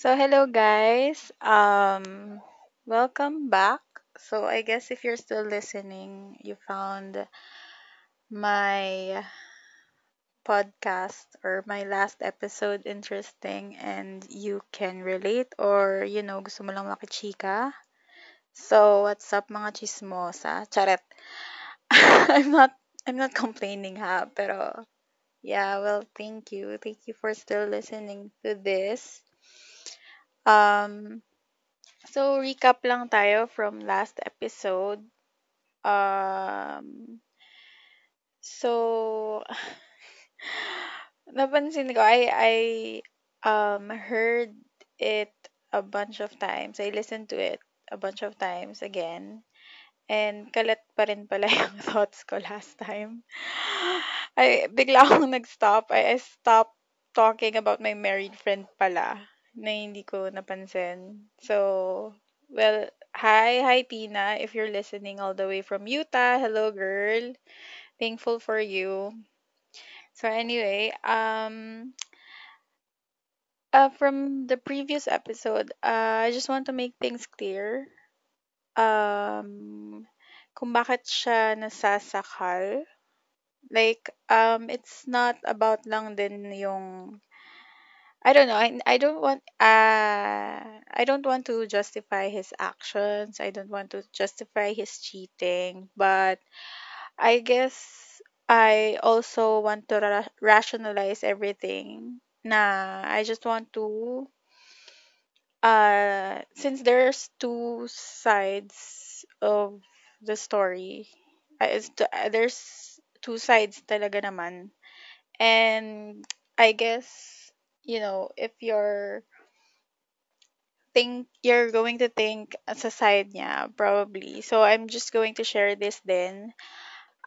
So hello guys. Um welcome back. So I guess if you're still listening, you found my podcast or my last episode interesting and you can relate or you know gusto mo lang makichika. So what's up mga chismosa? Charet. I'm not I'm not complaining ha, pero yeah, well thank you. Thank you for still listening to this. Um So, recap lang tayo from last episode. Um, so, napansin ko, I, I um, heard it a bunch of times. I listened to it a bunch of times again. And kalat pa rin pala yung thoughts ko last time. I, bigla akong nag-stop. I, I stopped talking about my married friend pala na hindi ko napansin. So, well, hi, hi Tina, if you're listening all the way from Utah. Hello, girl. Thankful for you. So anyway, um, uh, from the previous episode, uh, I just want to make things clear. Um, kung bakit siya nasasakal. Like, um, it's not about lang din yung I don't know. I, I don't want uh I don't want to justify his actions. I don't want to justify his cheating, but I guess I also want to ra- rationalize everything. Na I just want to uh since there's two sides of the story. Uh, t- uh, there's two sides talaga naman. And I guess you know, if you're think you're going to think sa side niya, probably. So I'm just going to share this then.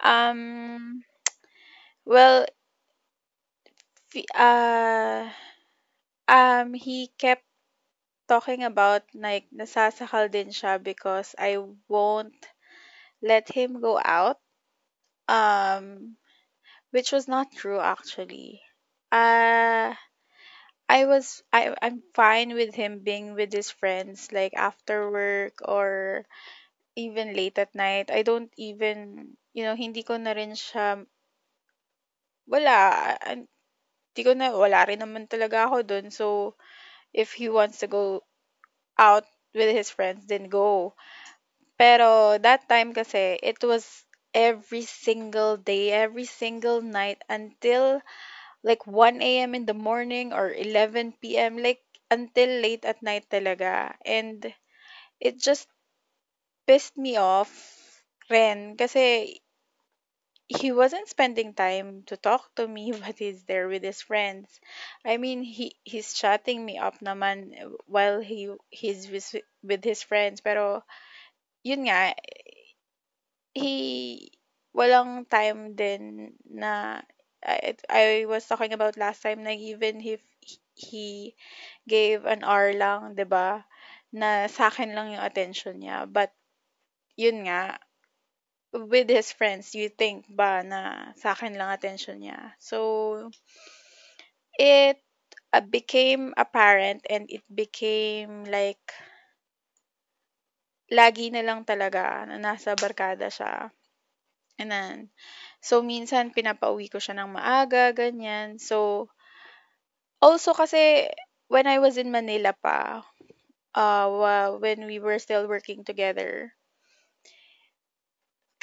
Um, well, uh, um, he kept talking about like nasasakal din siya because I won't let him go out. Um, which was not true actually. Uh, I was I I'm fine with him being with his friends like after work or even late at night. I don't even, you know, hindi ko na rin siya, wala, hindi ko na, wala rin naman talaga ako dun. So, if he wants to go out with his friends, then go. Pero, that time kasi, it was every single day, every single night until like 1 a.m. in the morning or 11 p.m. Like, until late at night talaga. And, it just pissed me off rin kasi he wasn't spending time to talk to me, but he's there with his friends. I mean, he he's chatting me up naman while he he's with, with his friends. Pero, yun nga, he walang time din na I, I was talking about last time na even if he gave an hour lang, 'di ba? Na sa akin lang yung attention niya. But yun nga, with his friends, you think ba na sa akin lang attention niya. So, it uh, became apparent and it became like lagi na lang talaga na nasa barkada siya. And then, so minsan pinapauwi ko siya ng maaga, ganyan. So, also kasi when I was in Manila pa, uh, when we were still working together,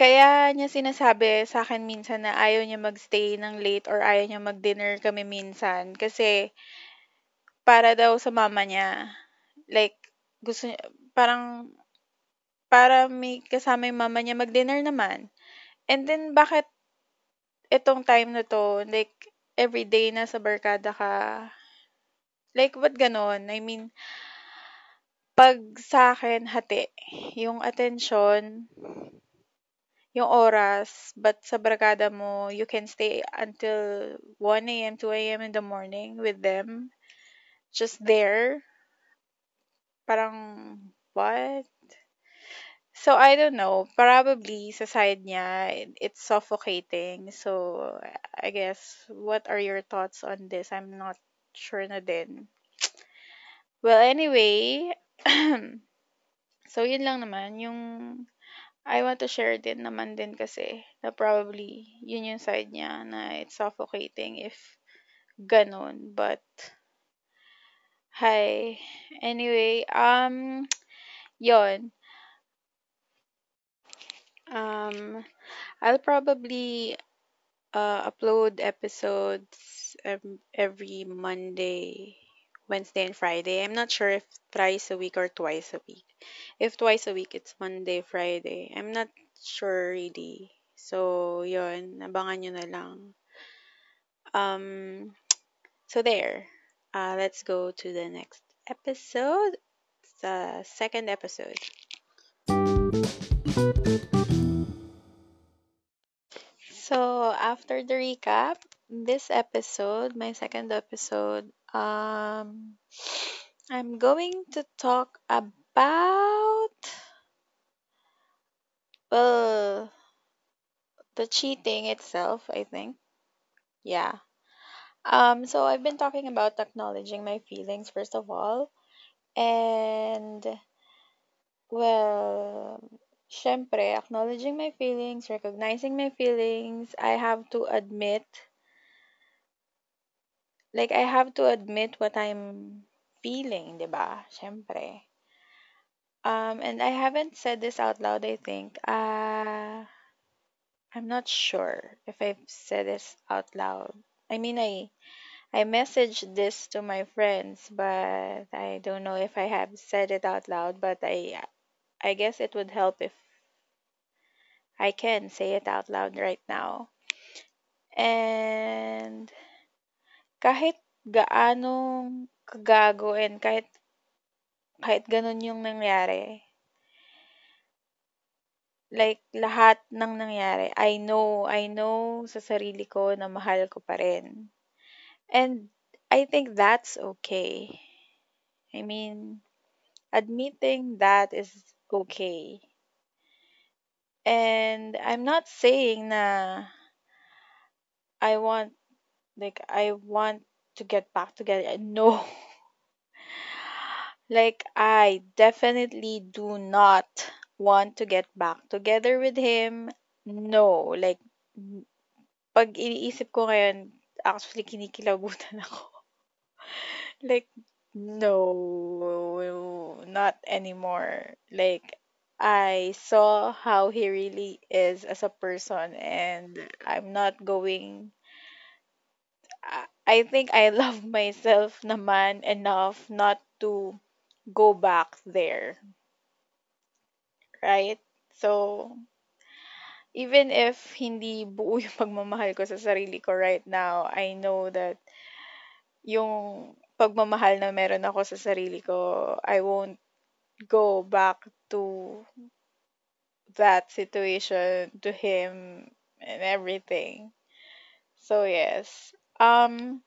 Kaya niya sinasabi sa akin minsan na ayaw niya mag-stay ng late or ayaw niya mag-dinner kami minsan kasi para daw sa mama niya. Like, gusto niya, parang para may kasama yung mama niya mag-dinner naman. And then, bakit itong time na to, like, everyday na sa barkada ka? Like, what ganon? I mean, pag sa akin, hati. Yung attention, yung oras, but sa barkada mo, you can stay until 1 a.m., 2 a.m. in the morning with them. Just there. Parang, what? So, I don't know. Probably sa side niya, it- it's suffocating. So, I guess, what are your thoughts on this? I'm not sure na din. Well, anyway, so yun lang naman yung I want to share din naman din kasi na probably yun yung side niya na it's suffocating if ganun. But, hi. Anyway, um, yon Um, I'll probably uh, upload episodes um, every Monday, Wednesday, and Friday. I'm not sure if thrice a week or twice a week. If twice a week, it's Monday, Friday. I'm not sure really. So, yun, abangan nyo na lang. Um, so there. Uh, let's go to the next episode. The second episode. So after the recap, this episode, my second episode, um, I'm going to talk about well the cheating itself. I think, yeah. Um, so I've been talking about acknowledging my feelings first of all, and well, syempre, acknowledging my feelings, recognizing my feelings, I have to admit like I have to admit what I'm feeling, 'di ba? Syempre. Um, and I haven't said this out loud, I think. Uh, I'm not sure if I've said this out loud. I mean, I I messaged this to my friends, but I don't know if I have said it out loud, but I I guess it would help if I can say it out loud right now. And kahit gaanong kagago and kahit kahit ganun yung nangyari, like lahat ng nangyari, I know, I know sa sarili ko na mahal ko pa rin. And I think that's okay. I mean, admitting that is okay. And I'm not saying na I want like I want to get back together. No. Like I definitely do not want to get back together with him. No. Like pag iniisip ko ngayon, actually kinikilabutan ako. Like no, not anymore. Like I saw how he really is as a person and I'm not going I think I love myself naman enough not to go back there, right? So, even if hindi buo yung pagmamahal ko sa sarili ko right now, I know that yung pagmamahal na meron ako sa sarili ko, I won't go back to that situation, to him and everything. So, yes. Um,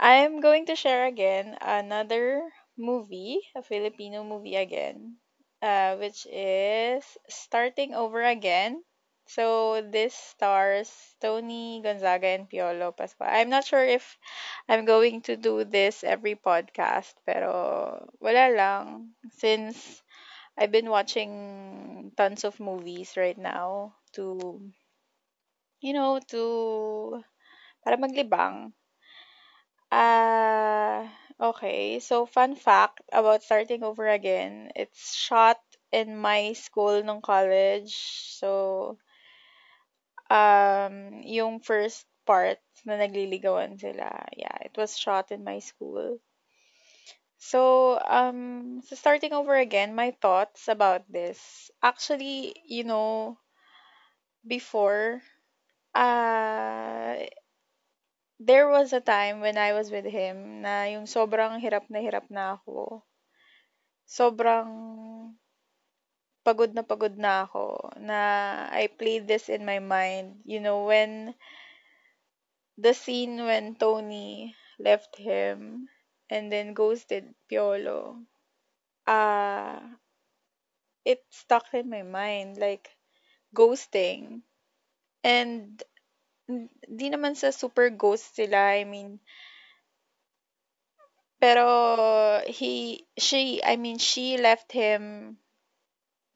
I'm going to share again another movie, a Filipino movie again, uh, which is Starting Over Again. So this stars Tony Gonzaga and Piolo Pascual. I'm not sure if I'm going to do this every podcast, pero wala lang. Since I've been watching tons of movies right now to, you know, to, para maglibang. Ah, okay. So, fun fact about starting over again. It's shot in my school nung college. So, um, yung first part na nagliligawan sila. Yeah, it was shot in my school. So, um, so starting over again, my thoughts about this. Actually, you know, before, uh, there was a time when I was with him na yung sobrang hirap na hirap na ako. Sobrang pagod na pagod na ako na I played this in my mind. You know, when the scene when Tony left him and then ghosted Piolo, uh, it stuck in my mind like ghosting. And di naman sa super ghost sila. I mean, Pero he, she, I mean, she left him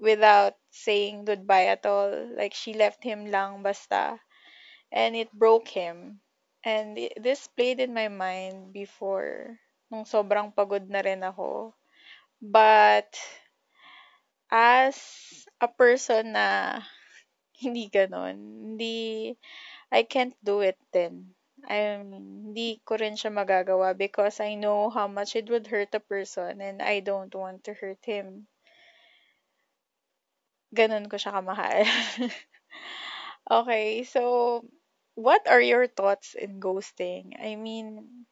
without saying goodbye at all. Like she left him lang basta. And it broke him. And this played in my mind before nung sobrang pagod na rin ako. But as a person na hindi ganon, hindi, I can't do it then. I'm, hindi ko rin siya magagawa because I know how much it would hurt a person and I don't want to hurt him. Ganon ko siya kamahal. Okay, so what are your thoughts in ghosting? I mean,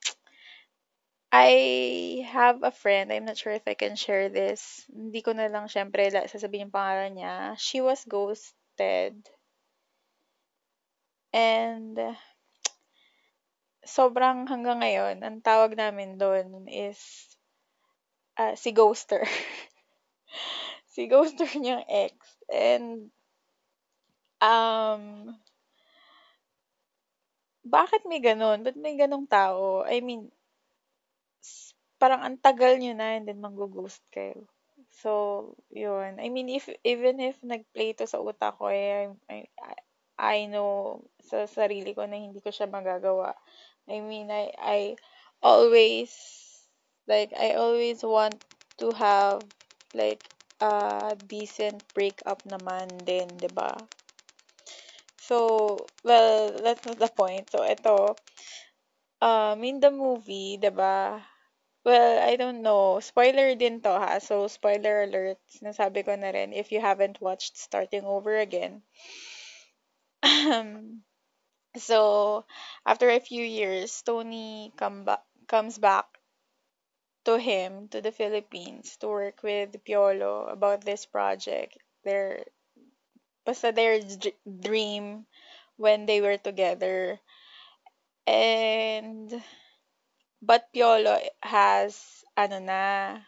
I have a friend, I'm not sure if I can share this. Hindi ko na lang syempre sasabihin yung pangalan niya. She was ghosted and sobrang hanggang ngayon, ang tawag namin doon is ah, si Ghoster. si Ghoster niyang ex. And um, bakit may ganun? Ba't may ganong tao? I mean, parang ang tagal nyo na and then manggo-ghost kayo. So, yun. I mean, if even if nag-play to sa utak ko, eh, I, I, I know sa sarili ko na hindi ko siya magagawa. I mean, I, I always, like, I always want to have, like, a decent breakup naman din, 'di ba? So, well, that's not the point. So, ito, um, in the movie, ba? Well, I don't know. Spoiler din to ha. So, spoiler alert. Nasabi ko na rin if you haven't watched Starting Over Again. so, after a few years, Tony come ba- comes back to him to the Philippines to work with Piolo about this project. Their basta their dr- dream when they were together. And but Piolo has ano na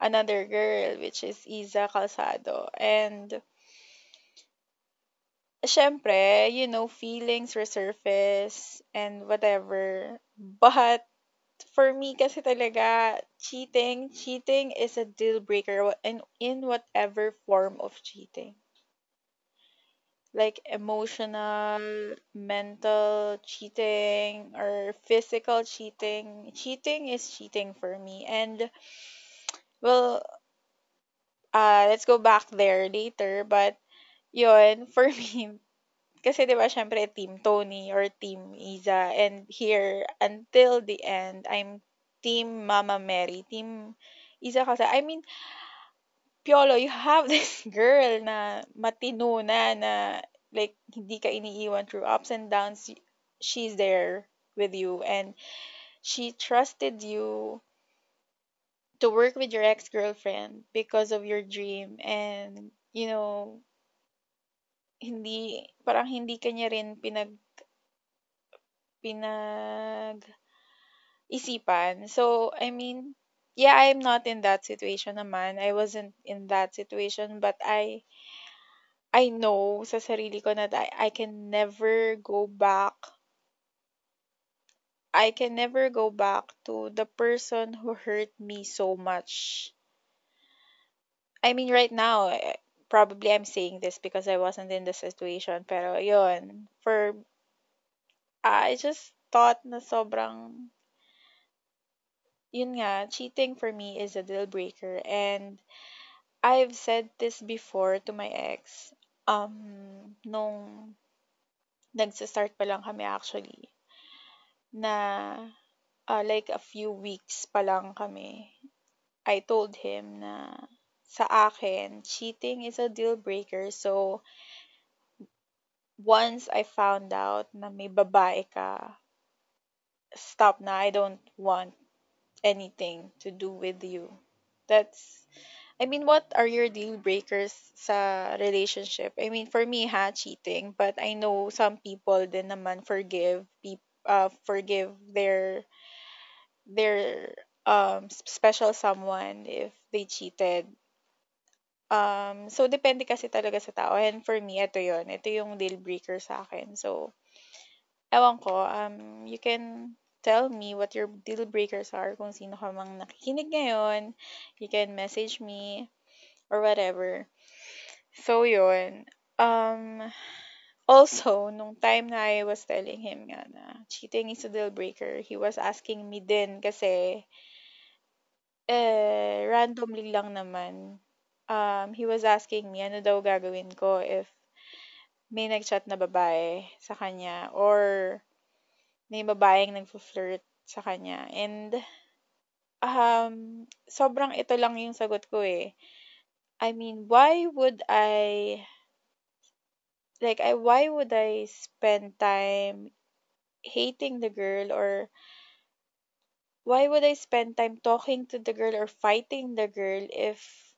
another girl which is Isa Calzado. And syempre, you know, feelings resurface and whatever. But for me kasi talaga, cheating, cheating is a deal breaker in, in whatever form of cheating. Like emotional, mental cheating, or physical cheating. Cheating is cheating for me. And, well, uh, let's go back there later. But, yun, for me, Kasi 'di ba siyempre team Tony or team Iza. And here until the end I'm team Mama Mary, team Iza kasi. I mean Piolo you have this girl na matino na na like hindi ka iniiwan through ups and downs. She's there with you. And she trusted you to work with your ex-girlfriend because of your dream. And you know hindi parang hindi kanya rin pinag pinag isipan. So, I mean, yeah, I'm not in that situation naman. I wasn't in that situation, but I I know sa sarili ko na I, I can never go back. I can never go back to the person who hurt me so much. I mean, right now, eh, probably I'm saying this because I wasn't in the situation, pero yun, for, I just thought na sobrang yun nga, cheating for me is a deal breaker. And I've said this before to my ex, um, nung nagsa-start pa lang kami actually, na uh, like a few weeks pa lang kami, I told him na sa akin, cheating is a deal breaker. So, once I found out na may babae ka, stop na. I don't want anything to do with you. That's I mean, what are your deal breakers sa relationship? I mean, for me, ha, cheating. But I know some people din naman forgive, uh, forgive their their um special someone if they cheated. Um, so depende kasi talaga sa tao. And for me, ito yon Ito yung deal breaker sa akin. So, ewan ko, um, you can tell me what your deal breakers are. Kung sino ka mang nakikinig ngayon, you can message me or whatever. So, yun. Um, also, nung time na I was telling him nga na cheating is a deal breaker, he was asking me din kasi eh, randomly lang naman. Um, he was asking me ano daw gagawin ko if may nag-chat na babae sa kanya or may babaeng nagfo-flirt sa kanya. And um, sobrang ito lang yung sagot ko eh. I mean, why would I like I why would I spend time hating the girl or why would I spend time talking to the girl or fighting the girl if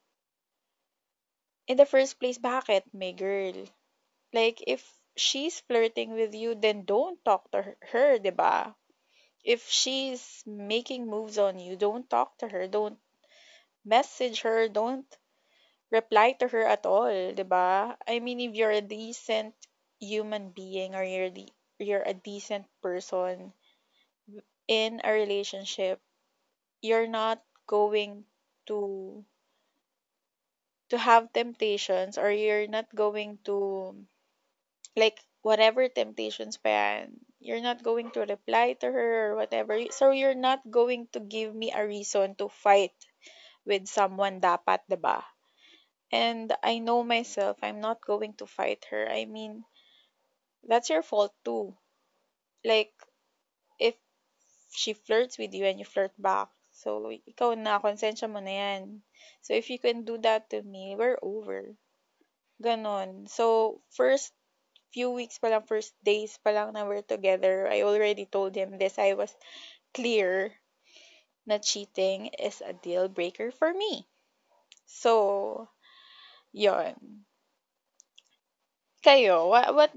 in the first place bakit may girl? Like if she's flirting with you then don't talk to her, her 'di ba? If she's making moves on you, don't talk to her, don't message her, don't reply to her at all, 'di ba? I mean if you're a decent human being or you're the you're a decent person in a relationship, you're not going to to have temptations or you're not going to like whatever temptations pa yan, you're not going to reply to her or whatever. So you're not going to give me a reason to fight with someone dapat, 'di ba? And I know myself, I'm not going to fight her. I mean, that's your fault too. Like if she flirts with you and you flirt back, so ikaw na, konsensya mo na yan. So if you can do that to me, we're over. Ganon. So first few weeks pa lang, first days pa lang na we're together, I already told him this. I was clear na cheating is a deal breaker for me. So, yon. Kayo, what, what,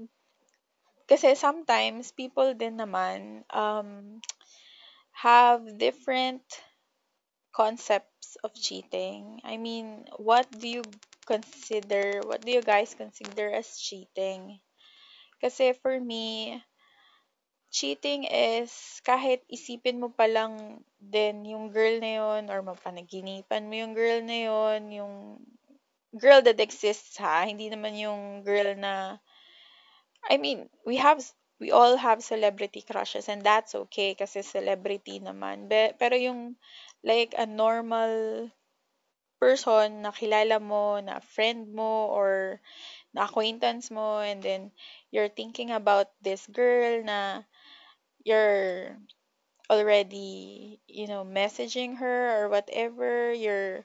kasi sometimes people din naman um, have different concepts of cheating. I mean, what do you consider, what do you guys consider as cheating? Kasi for me, cheating is kahit isipin mo pa lang din yung girl na yun or mapanaginipan mo yung girl na yun, yung girl that exists ha, hindi naman yung girl na I mean, we have we all have celebrity crushes and that's okay kasi celebrity naman. Be, pero yung like a normal person na kilala mo, na friend mo or na acquaintance mo and then you're thinking about this girl na you're already, you know, messaging her or whatever, you're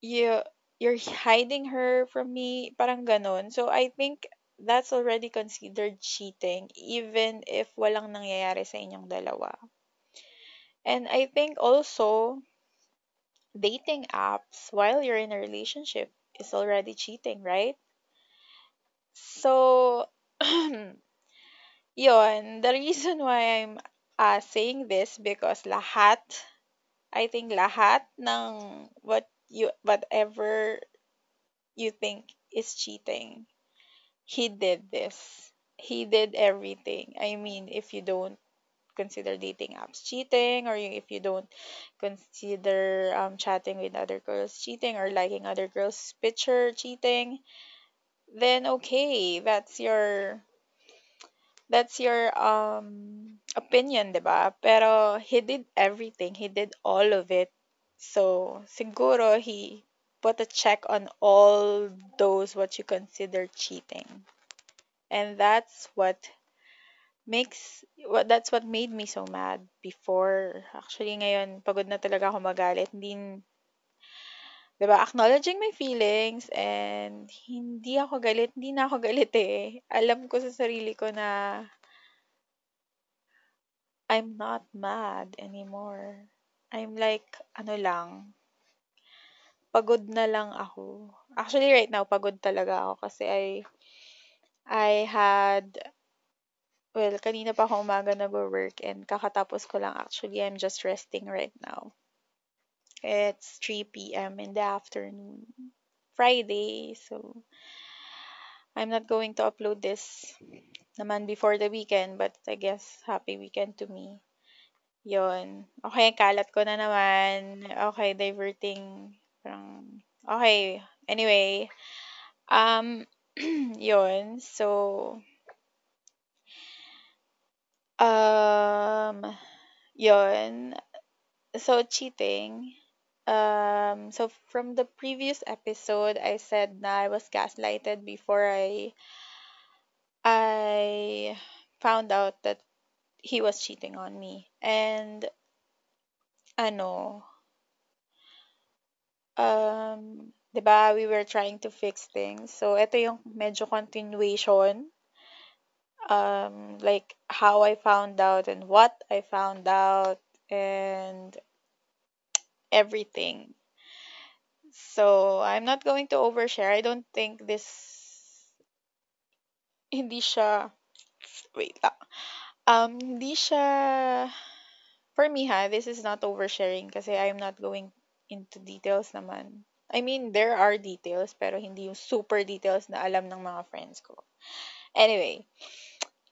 you you're hiding her from me, parang ganon. So I think that's already considered cheating even if walang nangyayari sa inyong dalawa. And I think also dating apps while you're in a relationship is already cheating, right? So, yon, the reason why I'm uh, saying this because lahat, I think lahat ng what you whatever you think is cheating, he did this. He did everything. I mean, if you don't consider dating apps cheating or if you don't consider um, chatting with other girls cheating or liking other girls picture cheating then okay, that's your that's your um opinion, 'di ba? Pero he did everything. He did all of it. So, siguro he put a check on all those what you consider cheating. And that's what makes what that's what made me so mad before. Actually ngayon pagod na talaga ako magalit. Hindi 'di ba, acknowledging my feelings and hindi ako galit, hindi na ako galit eh. Alam ko sa sarili ko na I'm not mad anymore. I'm like, ano lang, pagod na lang ako. Actually, right now, pagod talaga ako kasi I, I had, well, kanina pa ako umaga nag-work and kakatapos ko lang actually, I'm just resting right now. It's 3 p.m. in the afternoon. Friday, so I'm not going to upload this naman before the weekend, but I guess happy weekend to me. Yun. Okay, kalat ko na naman. Okay, diverting. Okay. Anyway, um, yun. So, um, yun. So, cheating. Um, so from the previous episode, I said na I was gaslighted before I I found out that he was cheating on me. And ano, um, 'di ba, we were trying to fix things. So ito yung medyo continuation um like how I found out and what I found out and everything. So, I'm not going to overshare. I don't think this hindi siya wait lang. Um, hindi siya for me ha, this is not oversharing kasi I'm not going into details naman. I mean, there are details pero hindi yung super details na alam ng mga friends ko. Anyway,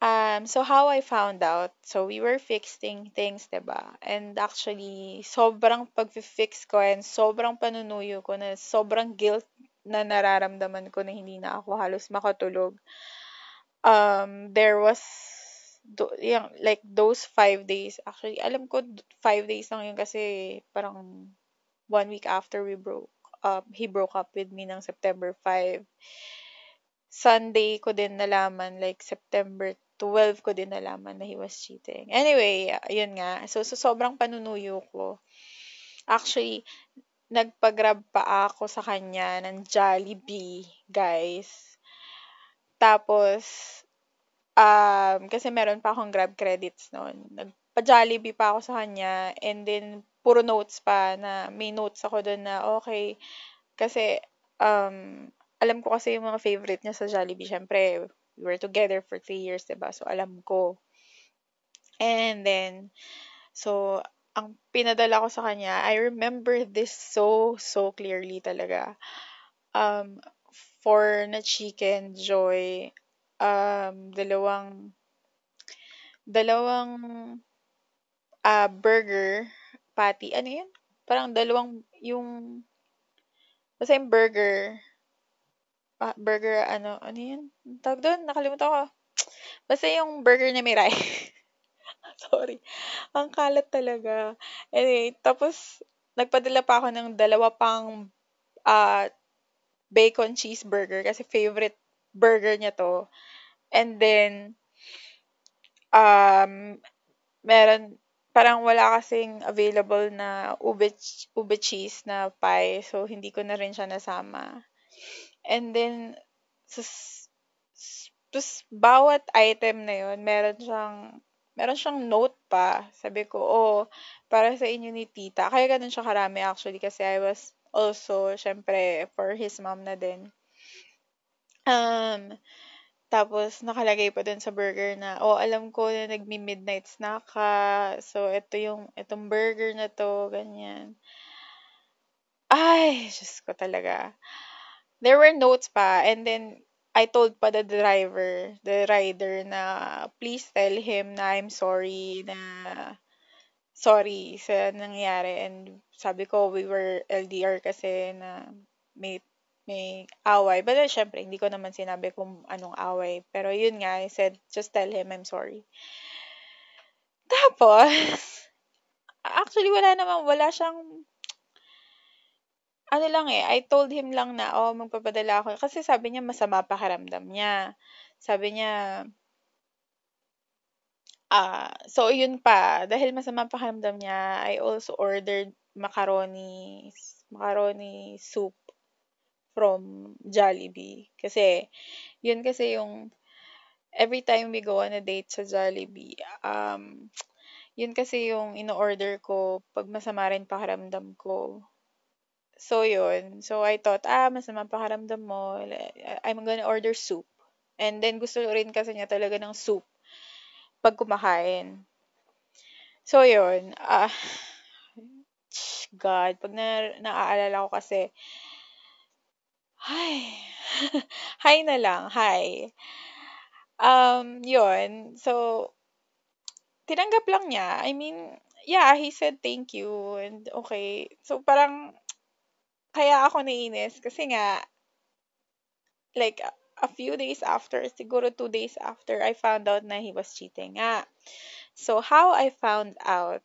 um, so how I found out, so we were fixing things, ba? And actually, sobrang pag-fix ko and sobrang panunuyo ko na sobrang guilt na nararamdaman ko na hindi na ako halos makatulog. Um, there was do, yung, like those five days, actually, alam ko five days lang yun kasi parang one week after we broke up, he broke up with me ng September 5. Sunday ko din nalaman, like September 12 ko din nalaman na he was cheating. Anyway, yun nga. So, so sobrang panunuyo ko. Actually, nagpa-grab pa ako sa kanya ng Jollibee, guys. Tapos, um, kasi meron pa akong Grab credits noon. Nagpa-Jollibee pa ako sa kanya and then puro notes pa na may notes ako doon na okay kasi um alam ko kasi yung mga favorite niya sa Jollibee. Syempre, we were together for three years, diba? So, alam ko. And then, so, ang pinadala ko sa kanya, I remember this so, so clearly talaga. Um, for na chicken joy, um, dalawang, dalawang, uh, burger patty. Ano yun? Parang dalawang, yung, basta yung burger, ah, burger, ano, ano yun? Tawag doon? Nakalimutan ko. Basta yung burger na may rice. Sorry. Ang kalat talaga. Anyway, tapos, nagpadala pa ako ng dalawa pang uh, bacon cheeseburger kasi favorite burger niya to. And then, um, meron, parang wala kasing available na ube, ube cheese na pie. So, hindi ko na rin siya nasama. And then, tapos, bawat item na yun, meron siyang, meron siyang note pa. Sabi ko, oh, para sa inyo ni tita. Kaya ganun siya karami actually kasi I was also, syempre, for his mom na din. Um, tapos, nakalagay pa dun sa burger na, oh, alam ko na nagmi-midnight snack ka. So, ito yung, itong burger na to, ganyan. Ay, Diyos ko talaga there were notes pa and then I told pa the driver, the rider na please tell him na I'm sorry na sorry sa nangyari and sabi ko we were LDR kasi na may may away. But then, syempre, hindi ko naman sinabi kung anong away. Pero yun nga, I said, just tell him I'm sorry. Tapos, actually, wala naman, wala siyang ano lang eh, I told him lang na, oh, magpapadala ako. Kasi sabi niya, masama pakiramdam niya. Sabi niya, ah, so yun pa, dahil masama pakiramdam niya, I also ordered macaroni, macaroni soup from Jollibee. Kasi, yun kasi yung, every time we go on a date sa Jollibee, um, yun kasi yung in-order ko pag masama rin pakiramdam ko. So, yun. So, I thought, ah, masama pakiramdam mo. I'm gonna order soup. And then, gusto rin kasi niya talaga ng soup pag kumakain. So, yun. Ah, God, pag na, naaalala ko kasi, hi. hi na lang, hi. Um, yun. So, tinanggap lang niya. I mean, yeah, he said thank you and okay. So, parang, kaya ako nainis kasi nga, like, a few days after, siguro two days after, I found out na he was cheating nga. So, how I found out,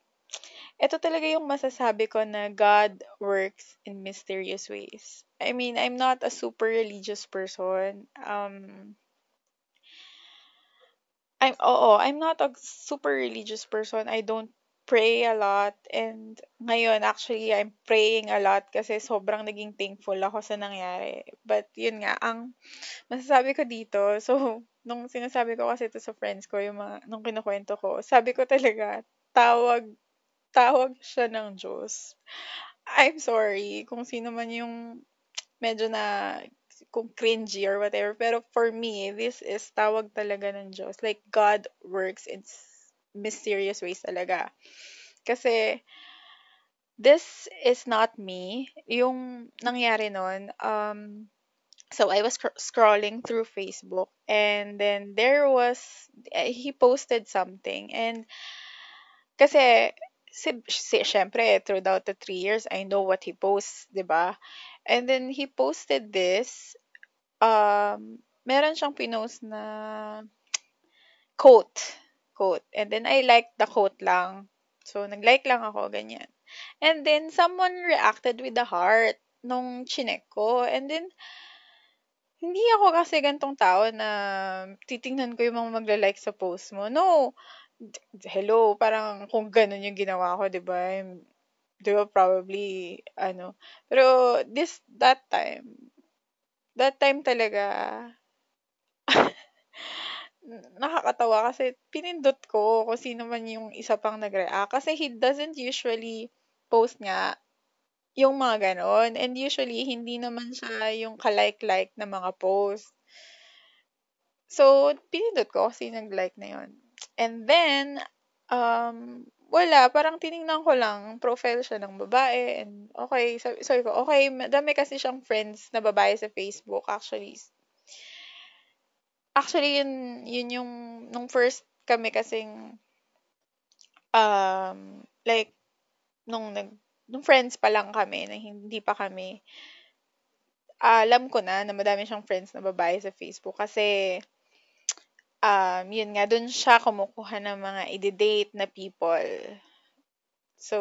ito talaga yung masasabi ko na God works in mysterious ways. I mean, I'm not a super religious person. Um, I'm, oo, I'm not a super religious person. I don't pray a lot. And ngayon, actually, I'm praying a lot kasi sobrang naging thankful ako sa nangyari. But, yun nga, ang masasabi ko dito, so, nung sinasabi ko kasi ito sa friends ko, yung mga, nung kinukwento ko, sabi ko talaga, tawag, tawag siya ng Diyos. I'm sorry kung sino man yung medyo na kung cringy or whatever. Pero for me, this is tawag talaga ng Diyos. Like, God works in mysterious ways talaga. Kasi, this is not me. Yung nangyari nun, um, so I was sc- scrolling through Facebook and then there was, he posted something and kasi, si, si, syempre, throughout the three years, I know what he posts, di ba? And then, he posted this, um, meron siyang pinost na quote. Quote. And then, I liked the quote lang. So, nag-like lang ako, ganyan. And then, someone reacted with the heart nung chinek ko. And then, hindi ako kasi gantong tao na titingnan ko yung mga magla-like sa post mo. No. Hello, parang kung ganun yung ginawa ko, di ba? Di ba, probably, ano. Pero, this, that time, that time talaga, nakakatawa kasi pinindot ko kung sino man yung isa pang nag-react. Kasi he doesn't usually post nga yung mga ganon. And usually, hindi naman siya yung kalike-like na mga post. So, pinindot ko kasi nag-like na yon And then, um, wala, parang tiningnan ko lang, profile siya ng babae, and okay, sabi, sabi ko, okay, dami kasi siyang friends na babae sa Facebook, actually. Actually, yun, yun yung, nung first kami kasing, um, like, nung nag, nung friends pa lang kami, na hindi pa kami, alam ko na na madami siyang friends na babae sa Facebook kasi um, yun nga, dun siya kumukuha ng mga i-date na people. So,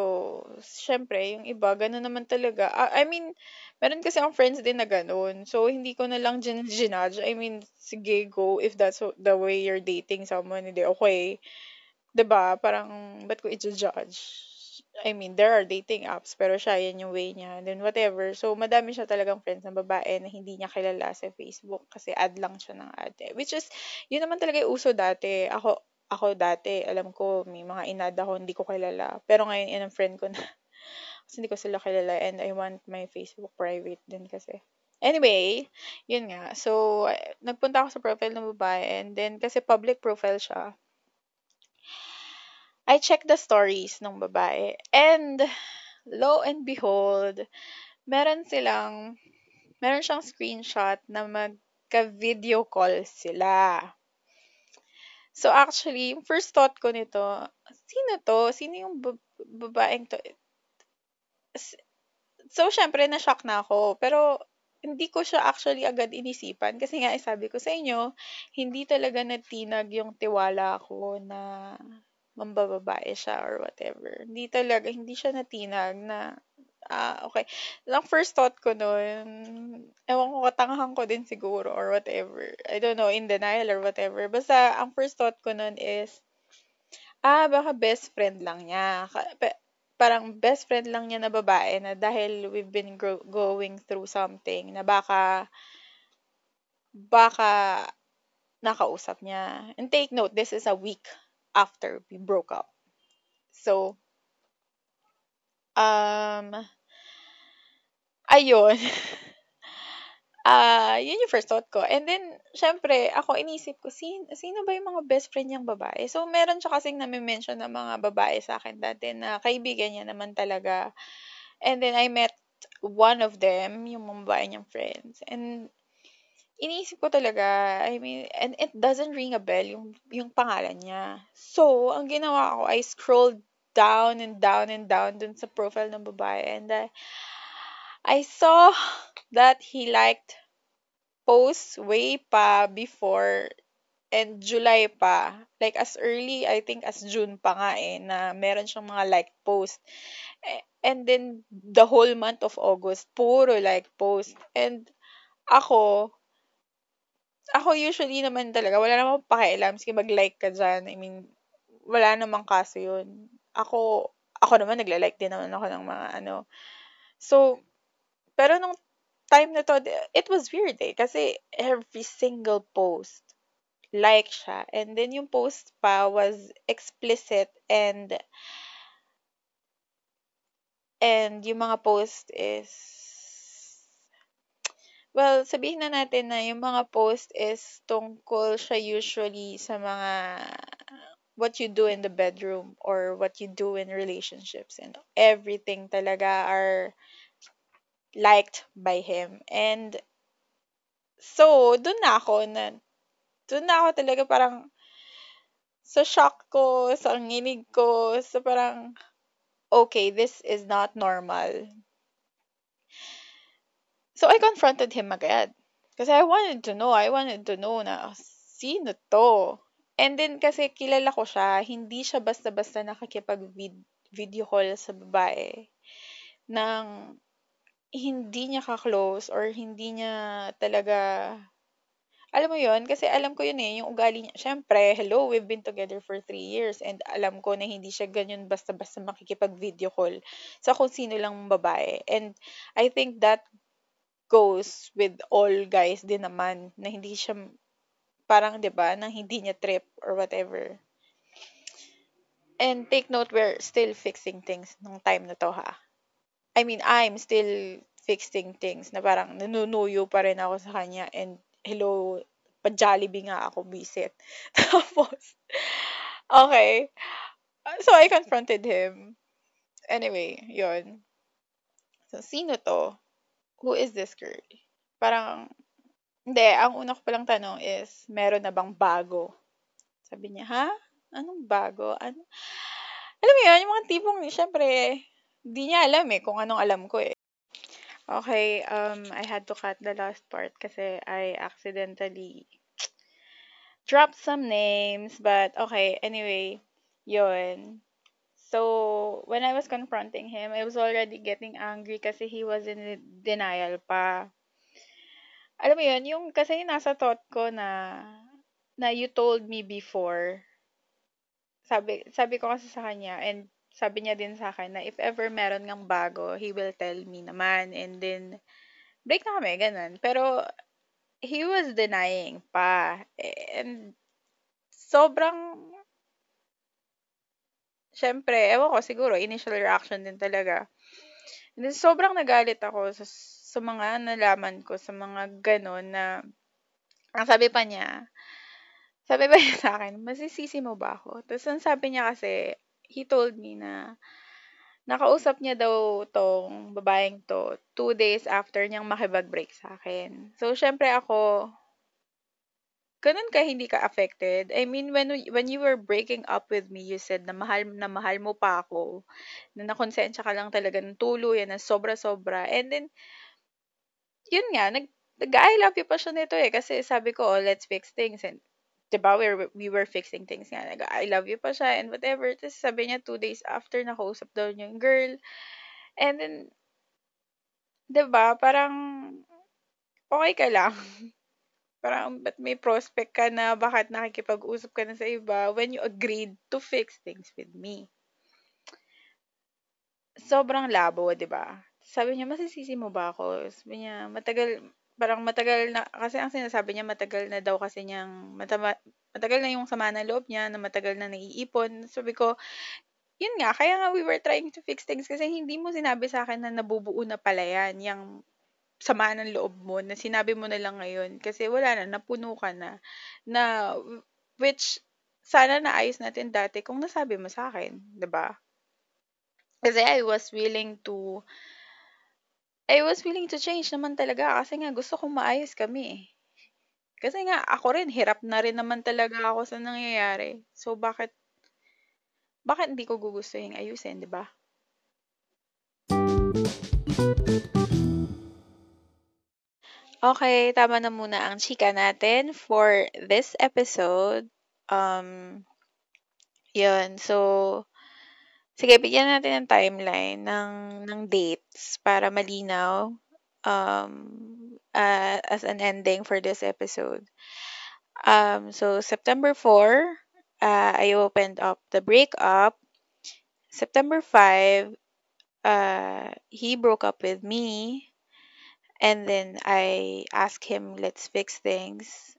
syempre, yung iba, ganun naman talaga. I, I mean, meron kasi ang friends din na ganun. So, hindi ko na lang ginudge. I mean, sige, go. If that's the way you're dating someone, hindi, okay. ba diba? Parang, ba't ko i-judge? I mean, there are dating apps, pero siya, yan yung way niya. And then, whatever. So, madami siya talagang friends ng babae na hindi niya kilala sa Facebook kasi add lang siya ng add. Which is, yun naman talaga yung uso dati. Ako, ako dati, alam ko, may mga inad ako, hindi ko kilala. Pero ngayon, yan ang friend ko na. kasi hindi ko sila kilala and I want my Facebook private din kasi. Anyway, yun nga. So, nagpunta ako sa profile ng babae and then kasi public profile siya. I checked the stories ng babae. And, lo and behold, meron silang, meron siyang screenshot na magka-video call sila. So, actually, first thought ko nito, sino to? Sino yung babaeng to? So, syempre, na-shock na ako. Pero, hindi ko siya actually agad inisipan. Kasi nga, sabi ko sa inyo, hindi talaga natinag yung tiwala ko na mambababae siya or whatever. Hindi talaga, hindi siya natinag na, ah, okay. Ang first thought ko noon, ewan ko, katangahan ko din siguro or whatever. I don't know, in denial or whatever. Basta, ang first thought ko noon is, ah, baka best friend lang niya. Parang best friend lang niya na babae na dahil we've been go- going through something na baka, baka nakausap niya. And take note, this is a week after we broke up. So, um, ayun. Ah, uh, yun yung first thought ko. And then, syempre, ako inisip ko, sino, sino ba yung mga best friend niyang babae? So, meron siya kasing nami-mention na mga babae sa akin dati na kaibigan niya naman talaga. And then, I met one of them, yung mga babae niyang friends. And, iniisip ko talaga, I mean, and it doesn't ring a bell yung, yung pangalan niya. So, ang ginawa ko, I scrolled down and down and down dun sa profile ng babae and I, I saw that he liked posts way pa before and July pa. Like as early, I think as June pa nga eh, na meron siyang mga like post. And then the whole month of August, puro like post. And ako, ako usually naman talaga, wala namang pakialam. Sige, mag-like ka dyan. I mean, wala namang kaso yun. Ako, ako naman, nagla-like din naman ako ng mga ano. So, pero nung time na to, it was weird eh. Kasi every single post, like siya. And then yung post pa was explicit and and yung mga post is well, sabihin na natin na yung mga post is tungkol siya usually sa mga what you do in the bedroom or what you do in relationships and everything talaga are liked by him. And so, dun na ako na dun na ako talaga parang sa shock ko, sa nginig ko, sa parang okay, this is not normal. So I confronted him agad. Kasi I wanted to know, I wanted to know na sino to. And then kasi kilala ko siya, hindi siya basta-basta nakikipag-video call sa babae nang hindi niya ka-close or hindi niya talaga alam mo yon kasi alam ko yun eh, yung ugali niya. Siyempre, hello, we've been together for three years and alam ko na hindi siya ganyan basta-basta makikipag-video call sa kung sino lang babae. And I think that goes with all guys din naman na hindi siya parang 'di ba nang hindi niya trip or whatever. And take note we're still fixing things nung time na to ha. I mean, I'm still fixing things na parang nanunuyo pa rin ako sa kanya and hello, pa-Jollibee nga ako visit. Tapos, okay. So, I confronted him. Anyway, yon So, sino to? Who is this girl? Parang, hindi, ang una ko palang tanong is, meron na bang bago? Sabi niya, ha? Anong bago? Ano? Alam mo yun, yung mga tipong, syempre, di niya alam eh, kung anong alam ko eh. Okay, um, I had to cut the last part kasi I accidentally dropped some names, but okay, anyway, yun. So, when I was confronting him, I was already getting angry kasi he was in denial pa. Alam mo yun, yung kasi nasa thought ko na na you told me before. Sabi sabi ko kasi sa kanya and sabi niya din sa akin na if ever meron ngang bago, he will tell me naman and then break na kami, ganun. Pero he was denying pa. And sobrang syempre, ewan ko, siguro, initial reaction din talaga. And then, sobrang nagalit ako sa, sa mga nalaman ko, sa mga ganon na, ang sabi pa niya, sabi ba niya sa akin, masisisi mo ba ako? Tapos, ang sabi niya kasi, he told me na, nakausap niya daw tong babaeng to two days after niyang makibag-break sa akin. So, syempre ako, ganun ka hindi ka affected. I mean, when when you were breaking up with me, you said na mahal na mahal mo pa ako, na nakonsensya ka lang talaga ng tuluyan na sobra-sobra. And then, yun nga, nag, nag-I love you pa siya nito eh. Kasi sabi ko, oh, let's fix things. And, diba, we were, we were fixing things nga. Nag, I love you pa siya and whatever. Tapos sabi niya, two days after, nakausap daw niya yung girl. And then, diba, parang, okay ka lang. Parang, ba't may prospect ka na bakit nakikipag-usap ka na sa iba when you agreed to fix things with me? Sobrang labo, di ba? Sabi niya, masisisi mo ba ako? Sabi niya, matagal, parang matagal na, kasi ang sinasabi niya, matagal na daw kasi niyang, matama, matagal na yung sama ng loob niya, na matagal na naiipon. Sabi ko, yun nga, kaya nga we were trying to fix things kasi hindi mo sinabi sa akin na nabubuo na pala yan, yung sama ng loob mo na sinabi mo na lang ngayon kasi wala na, napuno ka na. Na, which, sana naayos natin dati kung nasabi mo sa akin, ba diba? Kasi I was willing to, I was willing to change naman talaga kasi nga gusto kong maayos kami eh. Kasi nga, ako rin, hirap na rin naman talaga ako sa nangyayari. So, bakit, bakit hindi ko gugustuhin ayusin, di ba? Okay, tama na muna ang chika natin for this episode. Um, yun. So, sige, bigyan natin ng timeline ng, ng dates para malinaw um, uh, as an ending for this episode. Um, so, September 4, uh, I opened up the breakup. September 5, uh, he broke up with me. And then I asked him, let's fix things.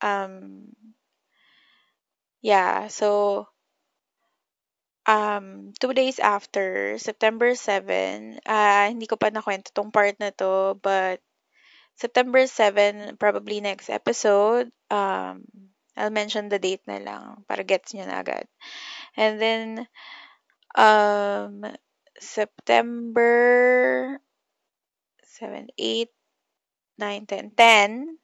Um, yeah, so um, two days after, September 7, uh, hindi ko pa nakwento tong part na to, but September 7, probably next episode, um, I'll mention the date na lang para gets nyo na agad. And then, um, September 7, 8, 9, 10, 10.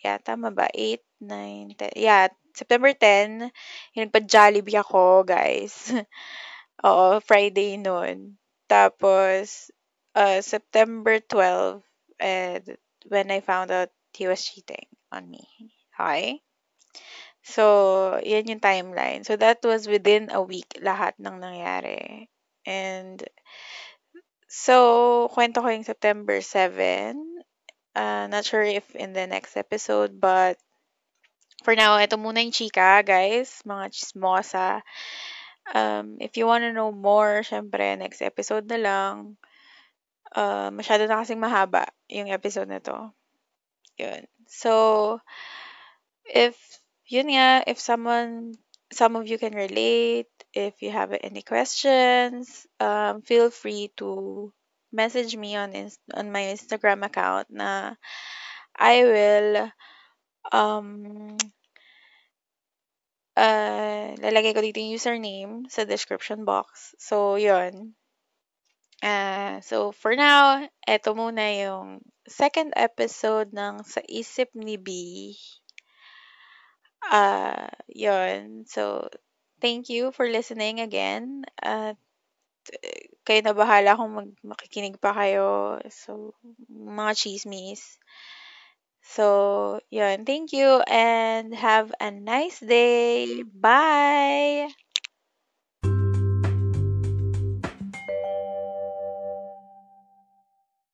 Yeah, tama ba? 8, 9, 10. Yeah, September 10, yung nagpa-Jollibee ako, guys. Oo, Friday noon. Tapos, uh, September 12, and when I found out he was cheating on me. Okay? So, yan yung timeline. So, that was within a week lahat ng nangyari. And, so, kwento ko yung September 7. Uh, not sure if in the next episode, but for now, ito muna yung chika, guys. Mga chismosa. Um, if you wanna know more, syempre, next episode na lang. Uh, masyado na kasing mahaba yung episode na to. Yun. So, if, yun nga, if someone, some of you can relate, if you have any questions, um, feel free to message me on on my Instagram account na I will um uh, lalagay ko dito yung username sa description box. So, yun. Uh, so, for now, eto muna yung second episode ng Sa Isip ni B. Uh, yun. So, thank you for listening again. At uh, kayo na bahala kung mag makikinig pa kayo. So, mga chismis. So, yun. Thank you and have a nice day. Bye!